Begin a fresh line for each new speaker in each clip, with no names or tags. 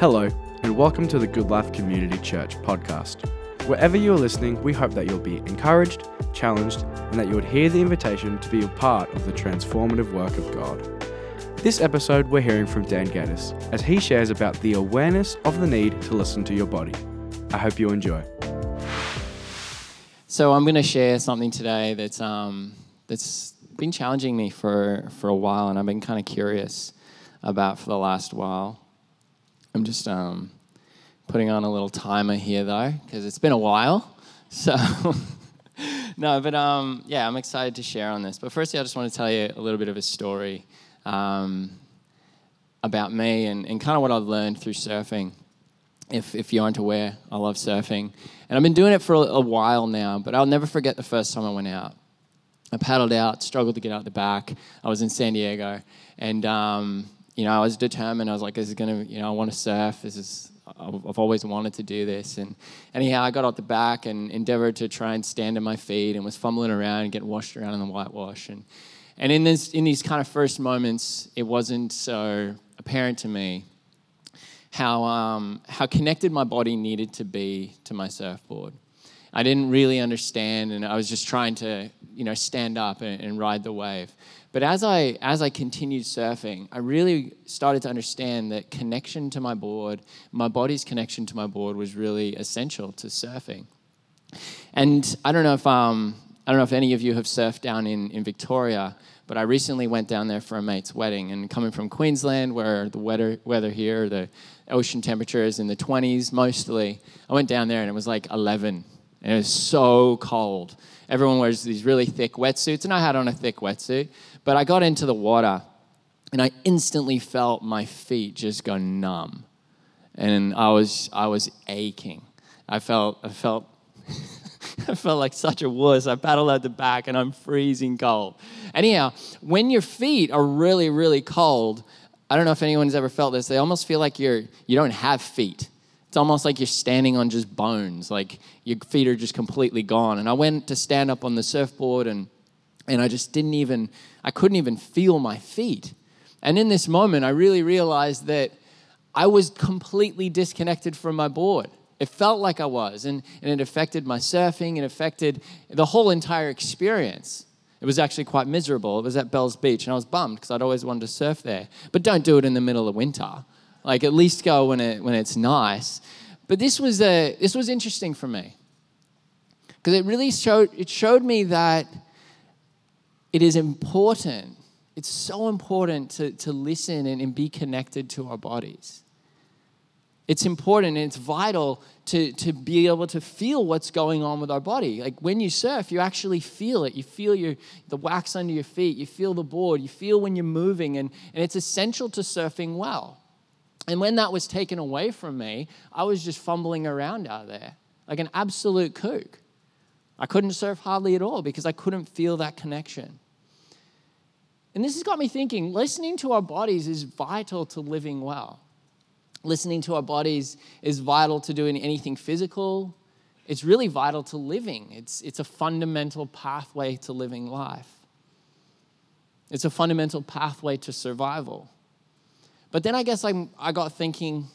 Hello, and welcome to the Goodlife Community Church podcast. Wherever you are listening, we hope that you'll be encouraged, challenged, and that you would hear the invitation to be a part of the transformative work of God. This episode, we're hearing from Dan Gettis as he shares about the awareness of the need to listen to your body. I hope you enjoy.
So I'm going to share something today that's um, that's been challenging me for for a while, and I've been kind of curious about for the last while. I'm just um, putting on a little timer here though, because it's been a while. So, no, but um, yeah, I'm excited to share on this. But firstly, I just want to tell you a little bit of a story um, about me and, and kind of what I've learned through surfing. If, if you aren't aware, I love surfing. And I've been doing it for a, a while now, but I'll never forget the first time I went out. I paddled out, struggled to get out the back. I was in San Diego, and um, you know, I was determined. I was like, this is gonna, you know, I want to surf. This is, I've always wanted to do this. And anyhow, I got out the back and endeavored to try and stand on my feet and was fumbling around and getting washed around in the whitewash. And, and in, this, in these kind of first moments, it wasn't so apparent to me how, um, how connected my body needed to be to my surfboard. I didn't really understand, and I was just trying to, you know, stand up and, and ride the wave. But as I, as I continued surfing, I really started to understand that connection to my board, my body's connection to my board was really essential to surfing. And I don't know if, um, I don't know if any of you have surfed down in, in Victoria, but I recently went down there for a mate's wedding. And coming from Queensland, where the weather, weather here, the ocean temperature is in the 20s mostly, I went down there and it was like 11. And it was so cold. Everyone wears these really thick wetsuits, and I had on a thick wetsuit. But I got into the water and I instantly felt my feet just go numb. And I was, I was aching. I felt, I felt, I felt like such a wuss. I paddled out the back and I'm freezing cold. Anyhow, when your feet are really, really cold, I don't know if anyone's ever felt this, they almost feel like you're, you don't have feet. It's almost like you're standing on just bones, like your feet are just completely gone. And I went to stand up on the surfboard and and I just didn't even, I couldn't even feel my feet. And in this moment, I really realized that I was completely disconnected from my board. It felt like I was, and, and it affected my surfing, it affected the whole entire experience. It was actually quite miserable. It was at Bells Beach, and I was bummed because I'd always wanted to surf there. But don't do it in the middle of winter. Like, at least go when, it, when it's nice. But this was, a, this was interesting for me because it really showed, it showed me that it is important. It's so important to, to listen and, and be connected to our bodies. It's important and it's vital to, to be able to feel what's going on with our body. Like when you surf, you actually feel it. You feel your, the wax under your feet, you feel the board, you feel when you're moving, and, and it's essential to surfing well. And when that was taken away from me, I was just fumbling around out there like an absolute kook. I couldn't surf hardly at all because I couldn't feel that connection. And this has got me thinking listening to our bodies is vital to living well. Listening to our bodies is vital to doing anything physical. It's really vital to living. It's, it's a fundamental pathway to living life. It's a fundamental pathway to survival. But then I guess I, I got thinking,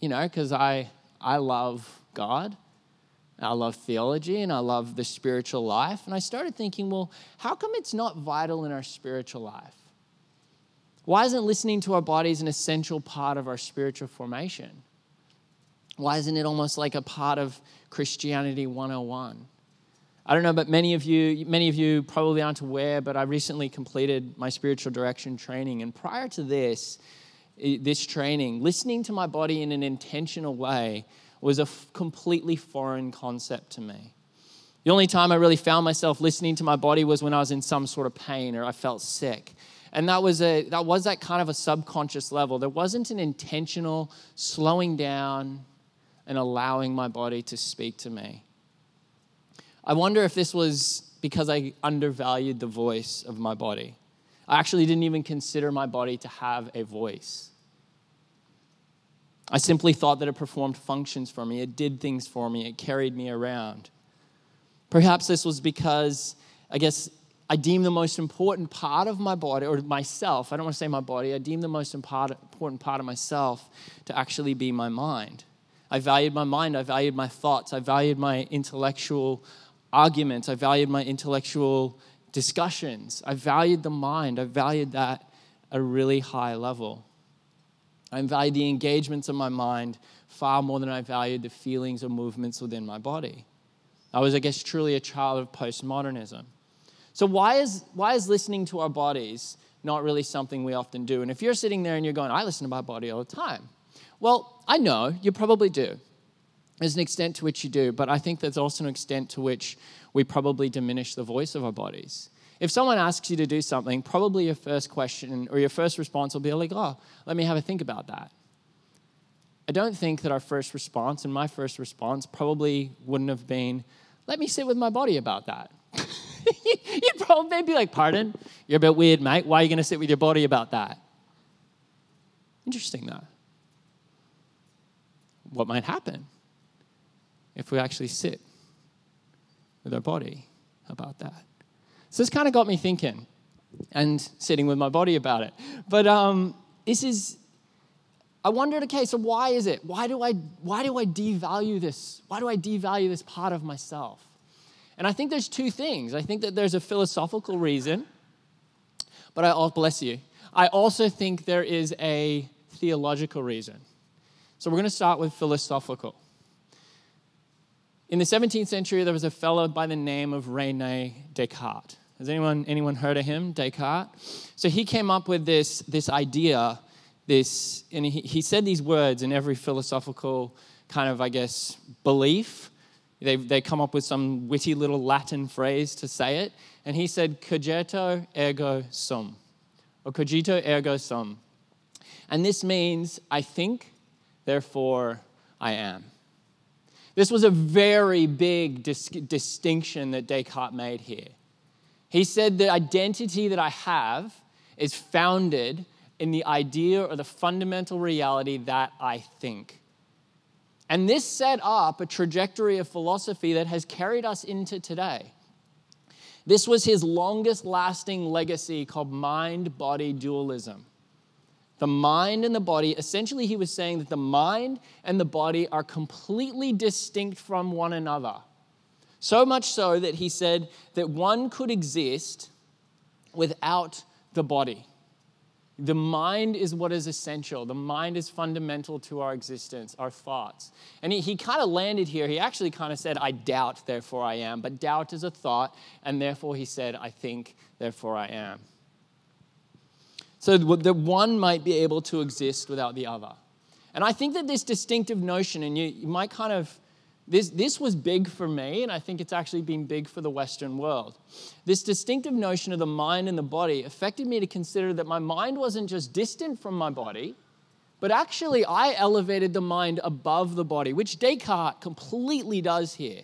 you know, because I, I love God I love theology and I love the spiritual life. And I started thinking, well, how come it's not vital in our spiritual life? Why isn't listening to our bodies an essential part of our spiritual formation? Why isn't it almost like a part of Christianity 101? I don't know, but many of you, many of you probably aren't aware, but I recently completed my spiritual direction training. And prior to this, this training, listening to my body in an intentional way was a f- completely foreign concept to me. The only time I really found myself listening to my body was when I was in some sort of pain or I felt sick. And that was, a, that was that kind of a subconscious level. There wasn't an intentional slowing down and allowing my body to speak to me. I wonder if this was because I undervalued the voice of my body. I actually didn't even consider my body to have a voice. I simply thought that it performed functions for me, it did things for me, it carried me around. Perhaps this was because, I guess, I deemed the most important part of my body, or myself, I don't want to say my body, I deemed the most important part of myself to actually be my mind. I valued my mind, I valued my thoughts, I valued my intellectual arguments, I valued my intellectual discussions. I valued the mind, I valued that at a really high level. I valued the engagements of my mind far more than I valued the feelings or movements within my body. I was, I guess, truly a child of postmodernism. So, why is, why is listening to our bodies not really something we often do? And if you're sitting there and you're going, I listen to my body all the time, well, I know you probably do. There's an extent to which you do, but I think there's also an extent to which we probably diminish the voice of our bodies. If someone asks you to do something, probably your first question or your first response will be like, oh, let me have a think about that. I don't think that our first response and my first response probably wouldn't have been, let me sit with my body about that. You'd probably be like, pardon? You're a bit weird, mate. Why are you going to sit with your body about that? Interesting, though. What might happen if we actually sit with our body about that? So this kind of got me thinking and sitting with my body about it. But um, this is, I wondered, okay, so why is it? Why do I, why do I devalue this? Why do I devalue this part of myself? And I think there's two things. I think that there's a philosophical reason, but I, oh, bless you. I also think there is a theological reason. So we're going to start with philosophical. In the 17th century, there was a fellow by the name of Rene Descartes. Has anyone, anyone heard of him, Descartes? So he came up with this, this idea, this, and he, he said these words in every philosophical kind of, I guess, belief. They, they come up with some witty little Latin phrase to say it. And he said, cogito ergo sum, or cogito ergo sum. And this means, I think, therefore I am. This was a very big dis- distinction that Descartes made here. He said the identity that I have is founded in the idea or the fundamental reality that I think. And this set up a trajectory of philosophy that has carried us into today. This was his longest lasting legacy called mind body dualism. The mind and the body, essentially, he was saying that the mind and the body are completely distinct from one another. So much so that he said that one could exist without the body. The mind is what is essential. The mind is fundamental to our existence, our thoughts. And he, he kind of landed here. He actually kind of said, I doubt, therefore I am. But doubt is a thought, and therefore he said, I think, therefore I am. So that one might be able to exist without the other. And I think that this distinctive notion, and you, you might kind of this, this was big for me, and I think it's actually been big for the Western world. This distinctive notion of the mind and the body affected me to consider that my mind wasn't just distant from my body, but actually I elevated the mind above the body, which Descartes completely does here.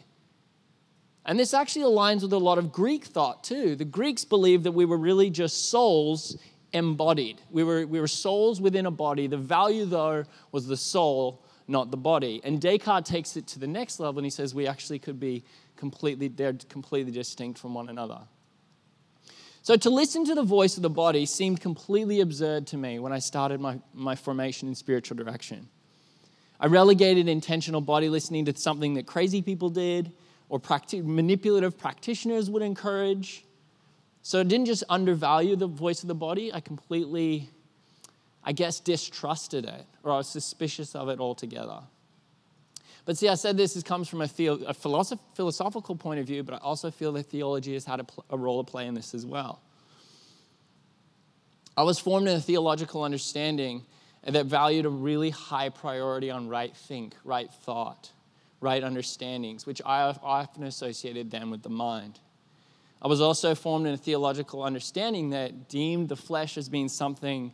And this actually aligns with a lot of Greek thought too. The Greeks believed that we were really just souls embodied. We were, we were souls within a body. The value, though, was the soul not the body. And Descartes takes it to the next level and he says we actually could be completely, they're completely distinct from one another. So to listen to the voice of the body seemed completely absurd to me when I started my, my formation in spiritual direction. I relegated intentional body listening to something that crazy people did or practi- manipulative practitioners would encourage. So I didn't just undervalue the voice of the body, I completely I guess, distrusted it or I was suspicious of it altogether. But see, I said this, comes from a, theo- a philosoph- philosophical point of view, but I also feel that theology has had a, pl- a role to play in this as well. I was formed in a theological understanding that valued a really high priority on right think, right thought, right understandings, which I often associated then with the mind. I was also formed in a theological understanding that deemed the flesh as being something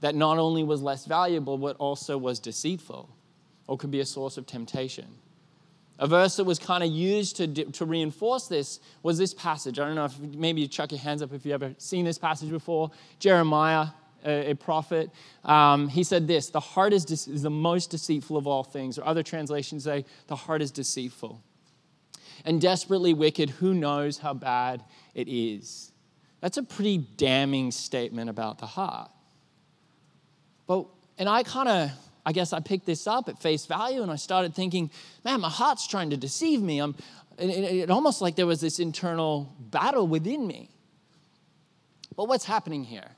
that not only was less valuable, but also was deceitful or could be a source of temptation. A verse that was kind of used to, to reinforce this was this passage. I don't know if maybe you chuck your hands up if you've ever seen this passage before. Jeremiah, a, a prophet, um, he said this The heart is, de- is the most deceitful of all things. Or other translations say, The heart is deceitful and desperately wicked. Who knows how bad it is? That's a pretty damning statement about the heart. But, and I kind of, I guess I picked this up at face value and I started thinking, man, my heart's trying to deceive me. I'm, it, it, it almost like there was this internal battle within me. But what's happening here?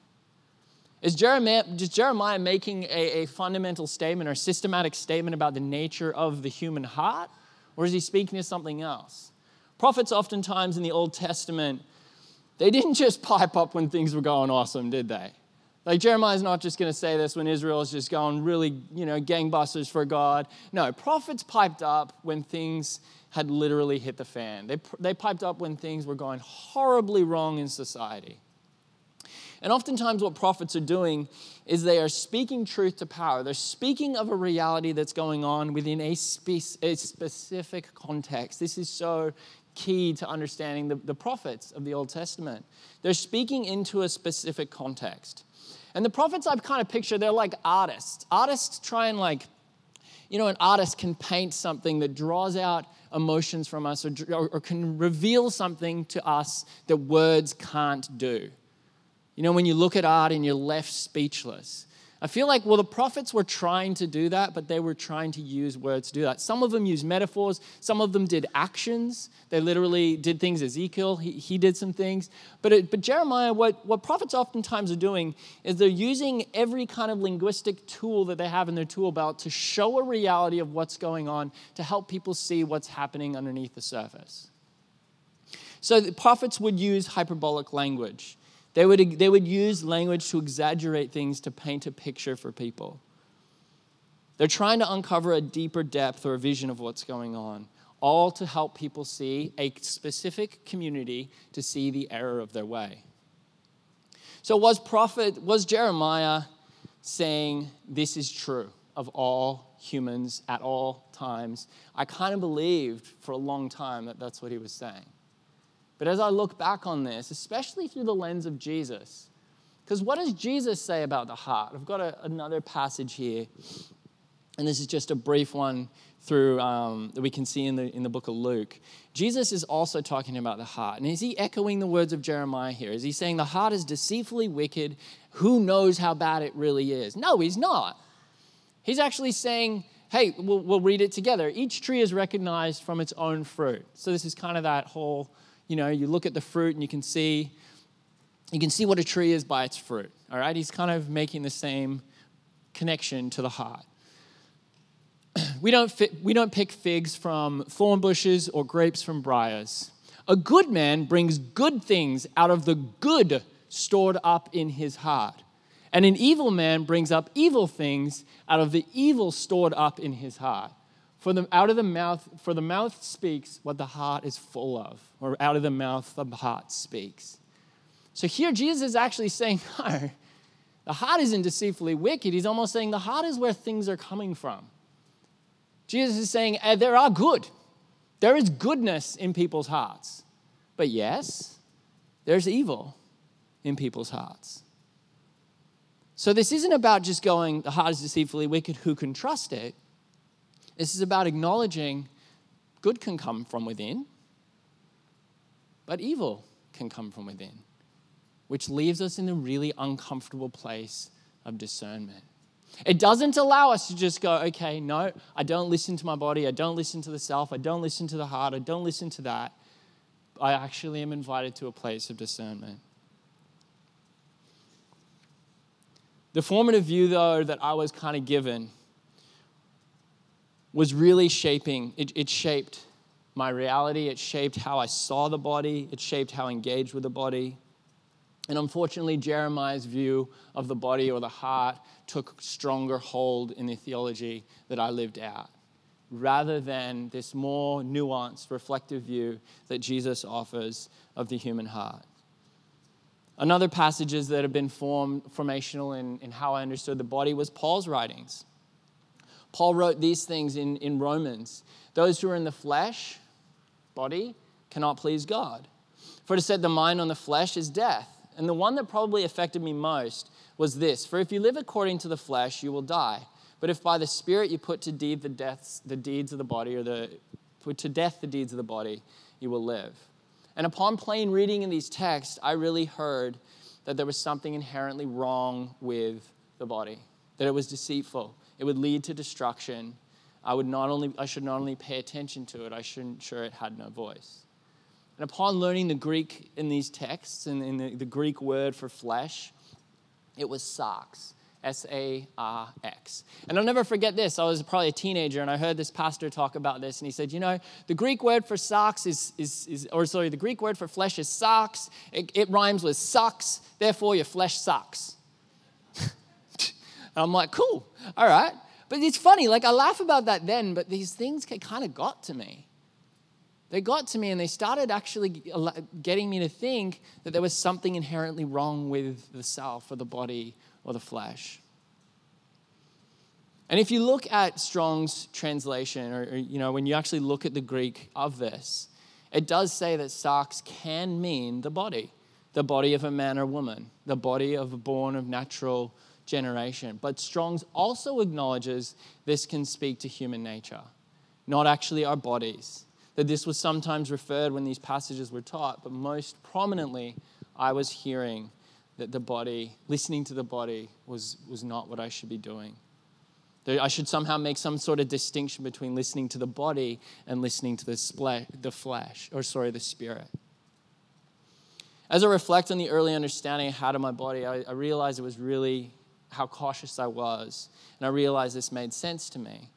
Is Jeremiah, is Jeremiah making a, a fundamental statement or systematic statement about the nature of the human heart? Or is he speaking to something else? Prophets, oftentimes in the Old Testament, they didn't just pipe up when things were going awesome, did they? Like Jeremiah's not just going to say this when Israel is just going really, you know, gangbusters for God. No, prophets piped up when things had literally hit the fan. They, they piped up when things were going horribly wrong in society. And oftentimes, what prophets are doing is they are speaking truth to power. They're speaking of a reality that's going on within a, spe- a specific context. This is so key to understanding the, the prophets of the Old Testament. They're speaking into a specific context. And the prophets I've kind of pictured, they're like artists. Artists try and like, you know, an artist can paint something that draws out emotions from us or, or, or can reveal something to us that words can't do. You know, when you look at art and you're left speechless. I feel like, well, the prophets were trying to do that, but they were trying to use words to do that. Some of them used metaphors, some of them did actions. They literally did things. Ezekiel, he, he did some things. But, it, but Jeremiah, what, what prophets oftentimes are doing is they're using every kind of linguistic tool that they have in their tool belt to show a reality of what's going on, to help people see what's happening underneath the surface. So the prophets would use hyperbolic language. They would, they would use language to exaggerate things to paint a picture for people. They're trying to uncover a deeper depth or a vision of what's going on, all to help people see a specific community to see the error of their way. So was prophet was Jeremiah saying this is true of all humans at all times? I kind of believed for a long time that that's what he was saying. But as I look back on this, especially through the lens of Jesus, because what does Jesus say about the heart? I've got a, another passage here, and this is just a brief one through um, that we can see in the, in the book of Luke. Jesus is also talking about the heart. And is he echoing the words of Jeremiah here? Is he saying the heart is deceitfully wicked? Who knows how bad it really is? No, he's not. He's actually saying, hey, we'll, we'll read it together. Each tree is recognized from its own fruit. So this is kind of that whole you know, you look at the fruit and you can see you can see what a tree is by its fruit. All right? He's kind of making the same connection to the heart. We don't, we don't pick figs from thorn bushes or grapes from briars. A good man brings good things out of the good stored up in his heart. And an evil man brings up evil things out of the evil stored up in his heart. For the, out of the mouth, for the mouth speaks what the heart is full of, or out of the mouth the heart speaks. So here Jesus is actually saying, no, the heart isn't deceitfully wicked. He's almost saying the heart is where things are coming from. Jesus is saying eh, there are good. There is goodness in people's hearts. But yes, there's evil in people's hearts. So this isn't about just going, the heart is deceitfully wicked, who can trust it? This is about acknowledging good can come from within, but evil can come from within, which leaves us in a really uncomfortable place of discernment. It doesn't allow us to just go, okay, no, I don't listen to my body, I don't listen to the self, I don't listen to the heart, I don't listen to that. I actually am invited to a place of discernment. The formative view, though, that I was kind of given was really shaping, it, it shaped my reality, it shaped how I saw the body, it shaped how I engaged with the body. And unfortunately, Jeremiah's view of the body or the heart took stronger hold in the theology that I lived out, rather than this more nuanced, reflective view that Jesus offers of the human heart. Another passages that have been formed, formational in, in how I understood the body was Paul's writings. Paul wrote these things in, in Romans Those who are in the flesh, body, cannot please God. For to set the mind on the flesh is death. And the one that probably affected me most was this For if you live according to the flesh, you will die. But if by the Spirit you put to deed the, deaths, the deeds of the body, or the, put to death the deeds of the body, you will live. And upon plain reading in these texts, I really heard that there was something inherently wrong with the body, that it was deceitful, it would lead to destruction. I, would not only, I should not only pay attention to it, I should ensure it had no voice. And upon learning the Greek in these texts, and in the, the Greek word for flesh, it was sarx. S A R X. And I'll never forget this. I was probably a teenager and I heard this pastor talk about this. And he said, You know, the Greek word for sarx is, is, is or sorry, the Greek word for flesh is sarx. It, it rhymes with sucks, therefore your flesh sucks. I'm like, Cool, all right. But it's funny, like I laugh about that then, but these things kind of got to me. They got to me and they started actually getting me to think that there was something inherently wrong with the self or the body or the flesh. And if you look at Strong's translation, or, or, you know, when you actually look at the Greek of this, it does say that sarx can mean the body, the body of a man or woman, the body of a born of natural generation. But Strong's also acknowledges this can speak to human nature, not actually our bodies. That this was sometimes referred when these passages were taught, but most prominently, I was hearing that the body, listening to the body, was, was not what I should be doing. That I should somehow make some sort of distinction between listening to the body and listening to the, sple- the flesh, or sorry, the spirit. As I reflect on the early understanding I had of my body, I, I realized it was really how cautious I was. And I realized this made sense to me.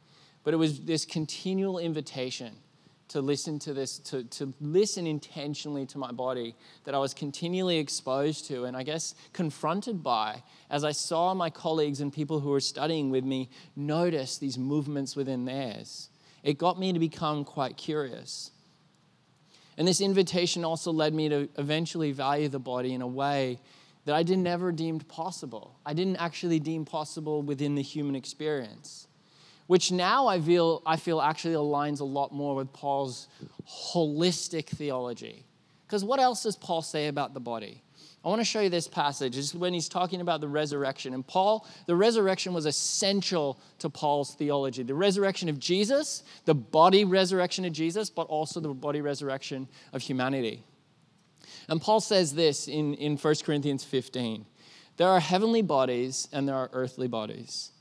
But it was this continual invitation to listen to this, to, to listen intentionally to my body that I was continually exposed to and I guess confronted by as I saw my colleagues and people who were studying with me notice these movements within theirs. It got me to become quite curious. And this invitation also led me to eventually value the body in a way that I did never deemed possible. I didn't actually deem possible within the human experience which now I feel, I feel actually aligns a lot more with Paul's holistic theology. Because what else does Paul say about the body? I want to show you this passage. Is when he's talking about the resurrection. And Paul, the resurrection was essential to Paul's theology. The resurrection of Jesus, the body resurrection of Jesus, but also the body resurrection of humanity. And Paul says this in, in 1 Corinthians 15 there are heavenly bodies and there are earthly bodies.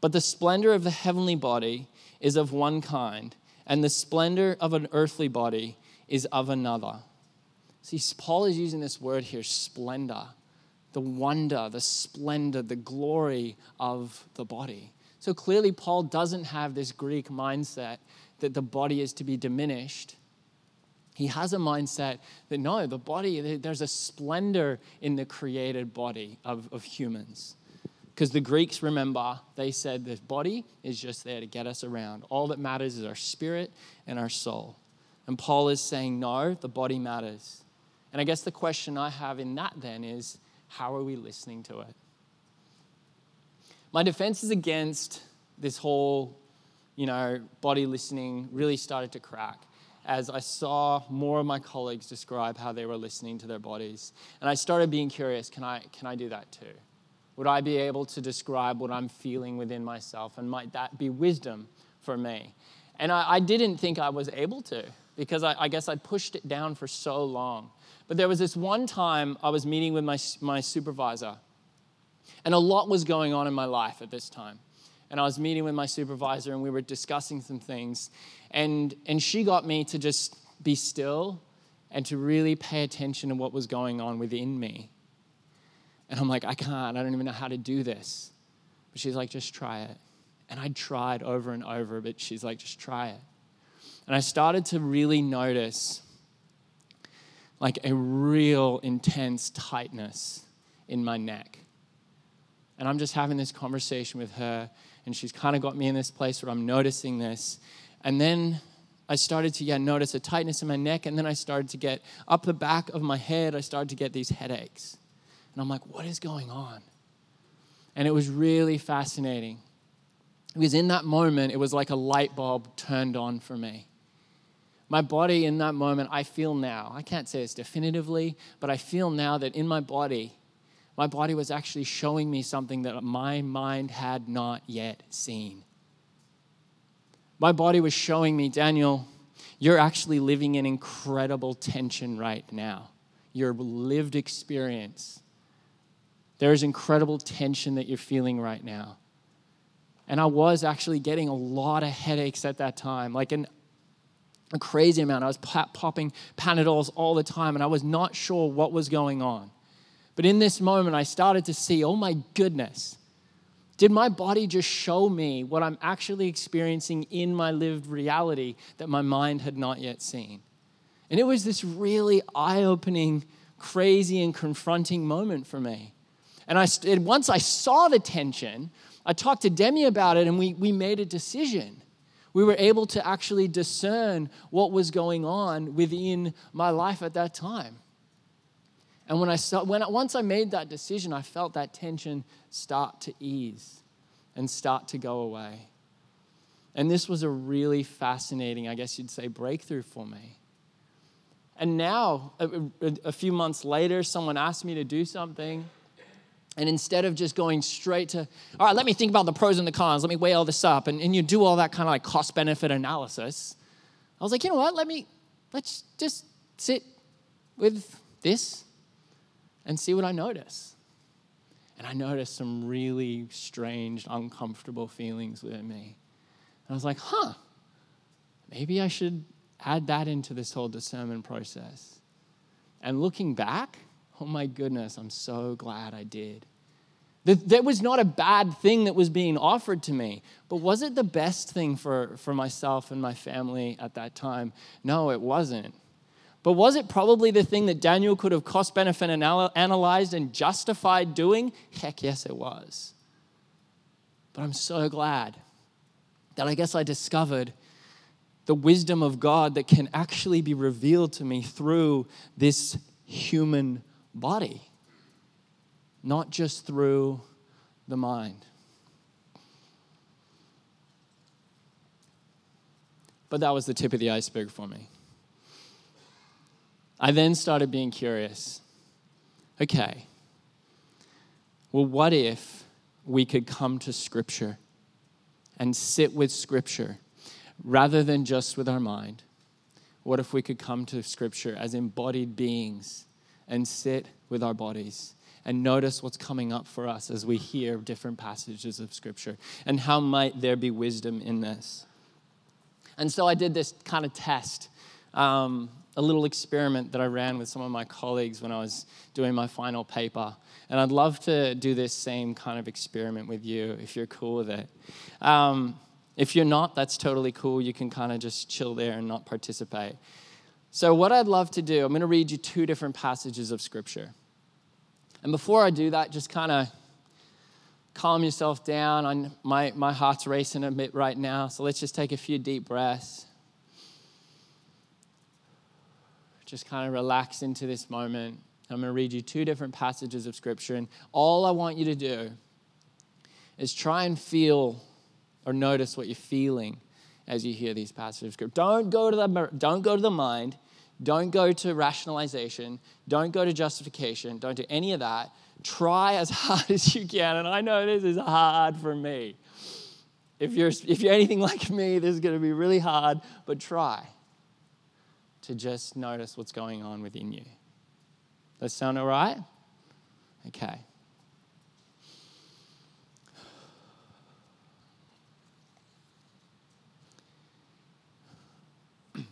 But the splendor of the heavenly body is of one kind, and the splendor of an earthly body is of another. See, Paul is using this word here, splendor, the wonder, the splendor, the glory of the body. So clearly, Paul doesn't have this Greek mindset that the body is to be diminished. He has a mindset that no, the body, there's a splendor in the created body of, of humans. Because the Greeks, remember, they said the body is just there to get us around. All that matters is our spirit and our soul. And Paul is saying, no, the body matters. And I guess the question I have in that then is, how are we listening to it? My defenses against this whole, you know, body listening really started to crack as I saw more of my colleagues describe how they were listening to their bodies. And I started being curious, can I, can I do that too? Would I be able to describe what I'm feeling within myself? And might that be wisdom for me? And I, I didn't think I was able to because I, I, guess I'd pushed it down for so long. But there was this one time I was meeting with my, my supervisor, and a lot was going on in my life at this time. And I was meeting with my supervisor, and we were discussing some things. And, and she got me to just be still and to really pay attention to what was going on within me. And I'm like, I can't. I don't even know how to do this. But she's like, just try it. And I tried over and over, but she's like, just try it. And I started to really notice like a real intense tightness in my neck. And I'm just having this conversation with her, and she's kind of got me in this place where I'm noticing this. And then I started to yeah, notice a tightness in my neck, and then I started to get up the back of my head, I started to get these headaches. And I'm like, what is going on? And it was really fascinating. Because in that moment, it was like a light bulb turned on for me. My body in that moment, I feel now, I can't say this definitively, but I feel now that in my body, my body was actually showing me something that my mind had not yet seen. My body was showing me, Daniel, you're actually living in incredible tension right now. Your lived experience. There is incredible tension that you're feeling right now. And I was actually getting a lot of headaches at that time, like an, a crazy amount. I was popping Panadols all the time, and I was not sure what was going on. But in this moment, I started to see, oh my goodness, did my body just show me what I'm actually experiencing in my lived reality that my mind had not yet seen? And it was this really eye opening, crazy, and confronting moment for me. And I, once I saw the tension, I talked to Demi about it and we, we made a decision. We were able to actually discern what was going on within my life at that time. And when I saw, when once I made that decision, I felt that tension start to ease and start to go away. And this was a really fascinating, I guess you'd say, breakthrough for me. And now, a, a, a few months later, someone asked me to do something. And instead of just going straight to, all right, let me think about the pros and the cons, let me weigh all this up, and, and you do all that kind of like cost benefit analysis, I was like, you know what, let me, let's just sit with this and see what I notice. And I noticed some really strange, uncomfortable feelings within me. And I was like, huh, maybe I should add that into this whole discernment process. And looking back, oh my goodness, I'm so glad I did. That was not a bad thing that was being offered to me, but was it the best thing for, for myself and my family at that time? No, it wasn't. But was it probably the thing that Daniel could have cost benefit analyzed and justified doing? Heck yes, it was. But I'm so glad that I guess I discovered the wisdom of God that can actually be revealed to me through this human body, not just through the mind. But that was the tip of the iceberg for me. I then started being curious. Okay, well, what if we could come to Scripture and sit with Scripture rather than just with our mind? What if we could come to Scripture as embodied beings and sit with our bodies and notice what's coming up for us as we hear different passages of Scripture and how might there be wisdom in this? And so I did this kind of test. Um, a little experiment that I ran with some of my colleagues when I was doing my final paper. And I'd love to do this same kind of experiment with you if you're cool with it. Um, if you're not, that's totally cool. You can kind of just chill there and not participate. So, what I'd love to do, I'm going to read you two different passages of Scripture. And before I do that, just kind of calm yourself down. I, my, my heart's racing a bit right now, so let's just take a few deep breaths. Just kind of relax into this moment. I'm going to read you two different passages of Scripture, and all I want you to do is try and feel or notice what you're feeling as you hear these passages of Scripture. Don't go to the, don't go to the mind. Don't go to rationalization. Don't go to justification. Don't do any of that. Try as hard as you can. And I know this is hard for me. If you're, if you're anything like me, this is going to be really hard, but try to just notice what's going on within you. Does that sound all right? Okay.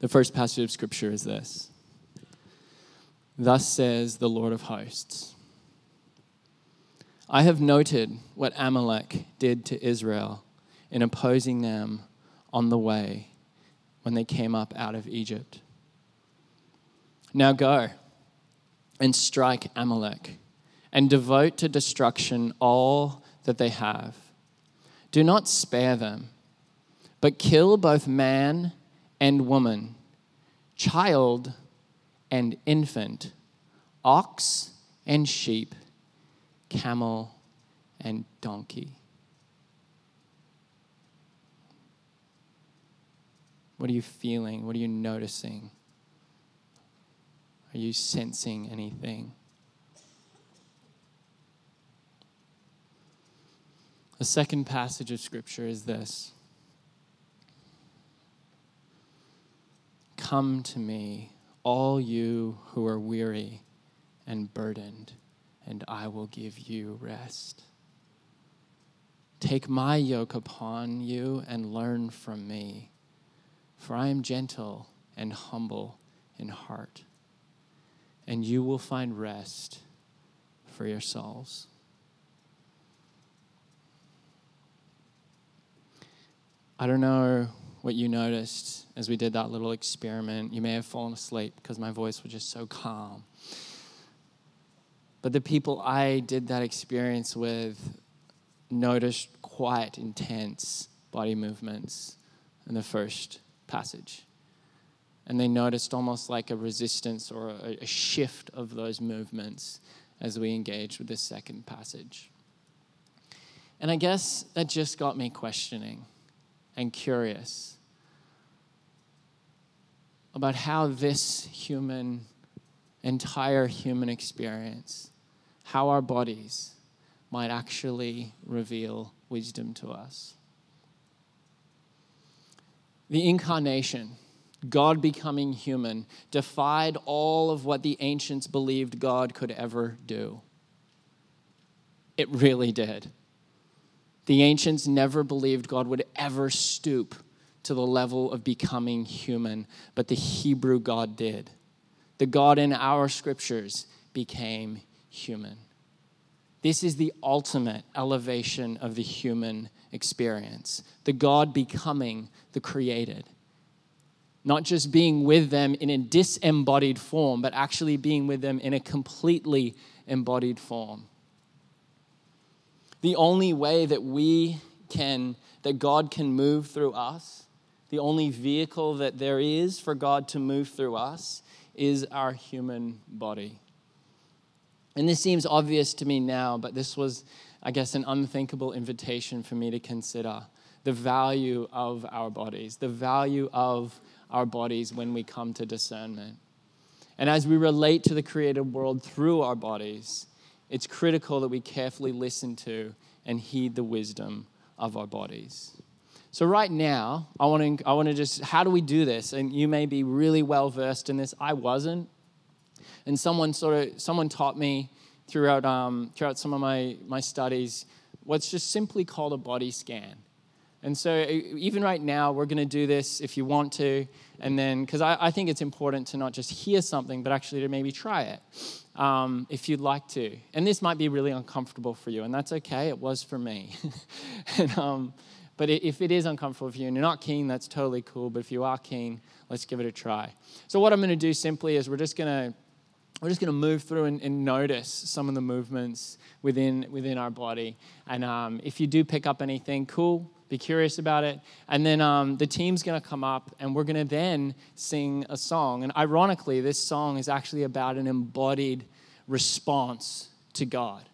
The first passage of scripture is this Thus says the Lord of hosts I have noted what Amalek did to Israel in opposing them on the way when they came up out of Egypt. Now go and strike Amalek and devote to destruction all that they have. Do not spare them, but kill both man and woman, child and infant, ox and sheep, camel and donkey. What are you feeling? What are you noticing? Are you sensing anything? The second passage of Scripture is this Come to me, all you who are weary and burdened, and I will give you rest. Take my yoke upon you and learn from me, for I am gentle and humble in heart, and you will find rest for your souls. I don't know what you noticed as we did that little experiment. You may have fallen asleep because my voice was just so calm. But the people I did that experience with noticed quite intense body movements in the first passage. And they noticed almost like a resistance or a, a shift of those movements as we engaged with the second passage. And I guess that just got me questioning and curious about how this human, entire human experience, how our bodies might actually reveal wisdom to us. The incarnation, God becoming human, defied all of what the ancients believed God could ever do. It really did. The ancients never believed God would ever stoop to the level of becoming human, but the Hebrew God did. The God in our scriptures became human. This is the ultimate elevation of the human experience the God becoming the created. Not just being with them in a disembodied form, but actually being with them in a completely embodied form the only way that we can, that God can move through us, the only vehicle that there is for God to move through us is our human body. And this seems obvious to me now, but this was, I guess, an unthinkable invitation for me to consider the value of our bodies, the value of our bodies when we come to discernment. And as we relate to the created world through our bodies, it's critical that we carefully listen to and heed the wisdom of our bodies. So, right now, I want to, I want to just, how do we do this? And you may be really well versed in this. I wasn't. And someone sort of, someone taught me throughout, um, throughout some of my, my studies what's just simply called a body scan. And so, even right now, we're going to do this if you want to. And then, because I, I, think it's important to not just hear something, but actually to maybe try it um, if you'd like to. And this might be really uncomfortable for you, and that's okay. It was for me. and, um, but if it is uncomfortable for you and you're not keen, that's totally cool. But if you are keen, let's give it a try. So, what I'm going to do simply is we're just going to we're just going to move through and, and, notice some of the movements within within our body. And um, if you do pick up anything, cool be curious about it. And then um, the team's going to come up and we're going to then sing a song. And ironically, this song is actually about an embodied response to God.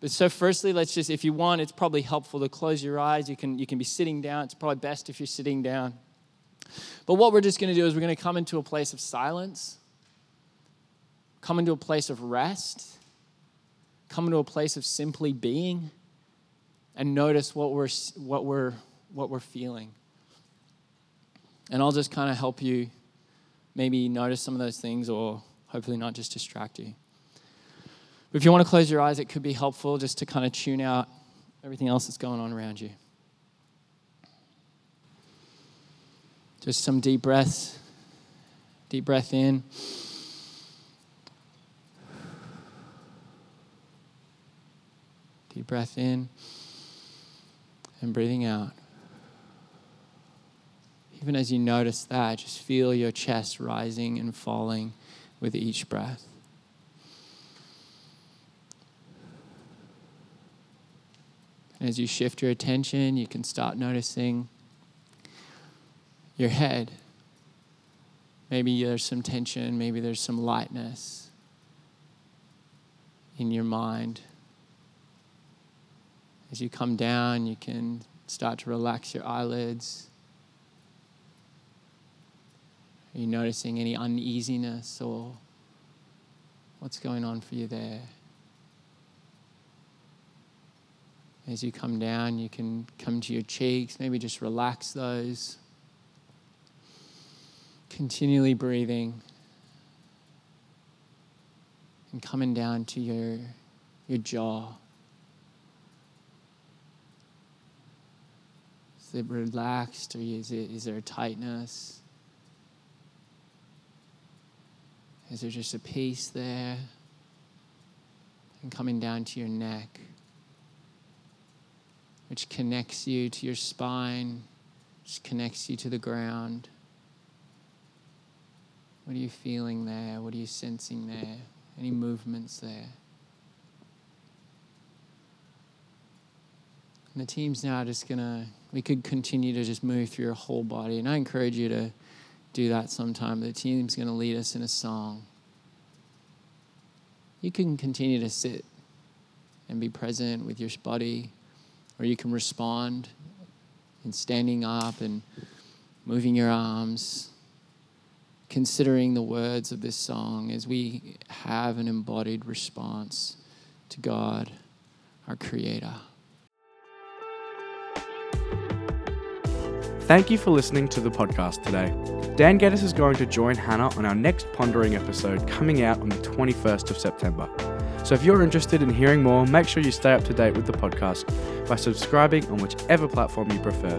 But so, firstly, let's just, if you want, it's probably helpful to close your eyes. You can, you can be sitting down. It's probably best if you're sitting down. But what we're just going to do is we're going to come into a place of silence, come into a place of rest, come into a place of simply being and notice what we're, what we're, what we're feeling. And I'll just kind of help you maybe notice some of those things or hopefully not just distract you. But if you want to close your eyes, it could be helpful just to kind of tune out everything else that's going on around you. Just some deep breaths. Deep breath in. Deep breath in and breathing out. Even as you notice that, just feel your chest rising and falling with each breath. As you shift your attention, you can start noticing your head. Maybe there's some tension, maybe there's some lightness in your mind. As you come down, you can start to relax your eyelids. Are you noticing any uneasiness or what's going on for you there? As you come down, you can come to your cheeks, maybe just relax those. continually breathing and coming down to your, your jaw. Is it relaxed or is, it, is there a tightness? Is there just a peace there? And coming down to your neck, which connects you to your spine, which connects you to the ground. What are you feeling there? What are you sensing there? Any movements there? And the team's now just gonna, we could continue to just move through your whole body. And I encourage you to do that sometime. The team's gonna lead us in a song. You can continue to sit and be present with your body, or you can respond in standing up and moving your arms considering the words of this song as we have an embodied response to God, our Creator.
Thank you for listening to the podcast today. Dan Gettis is going to join Hannah on our next Pondering episode coming out on the 21st of September. So if you're interested in hearing more, make sure you stay up to date with the podcast by subscribing on whichever platform you prefer.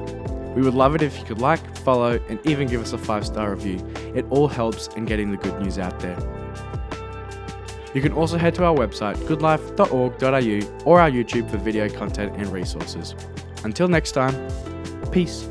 We would love it if you could like, follow, and even give us a five star review. It all helps in getting the good news out there. You can also head to our website, goodlife.org.au, or our YouTube for video content and resources. Until next time, peace.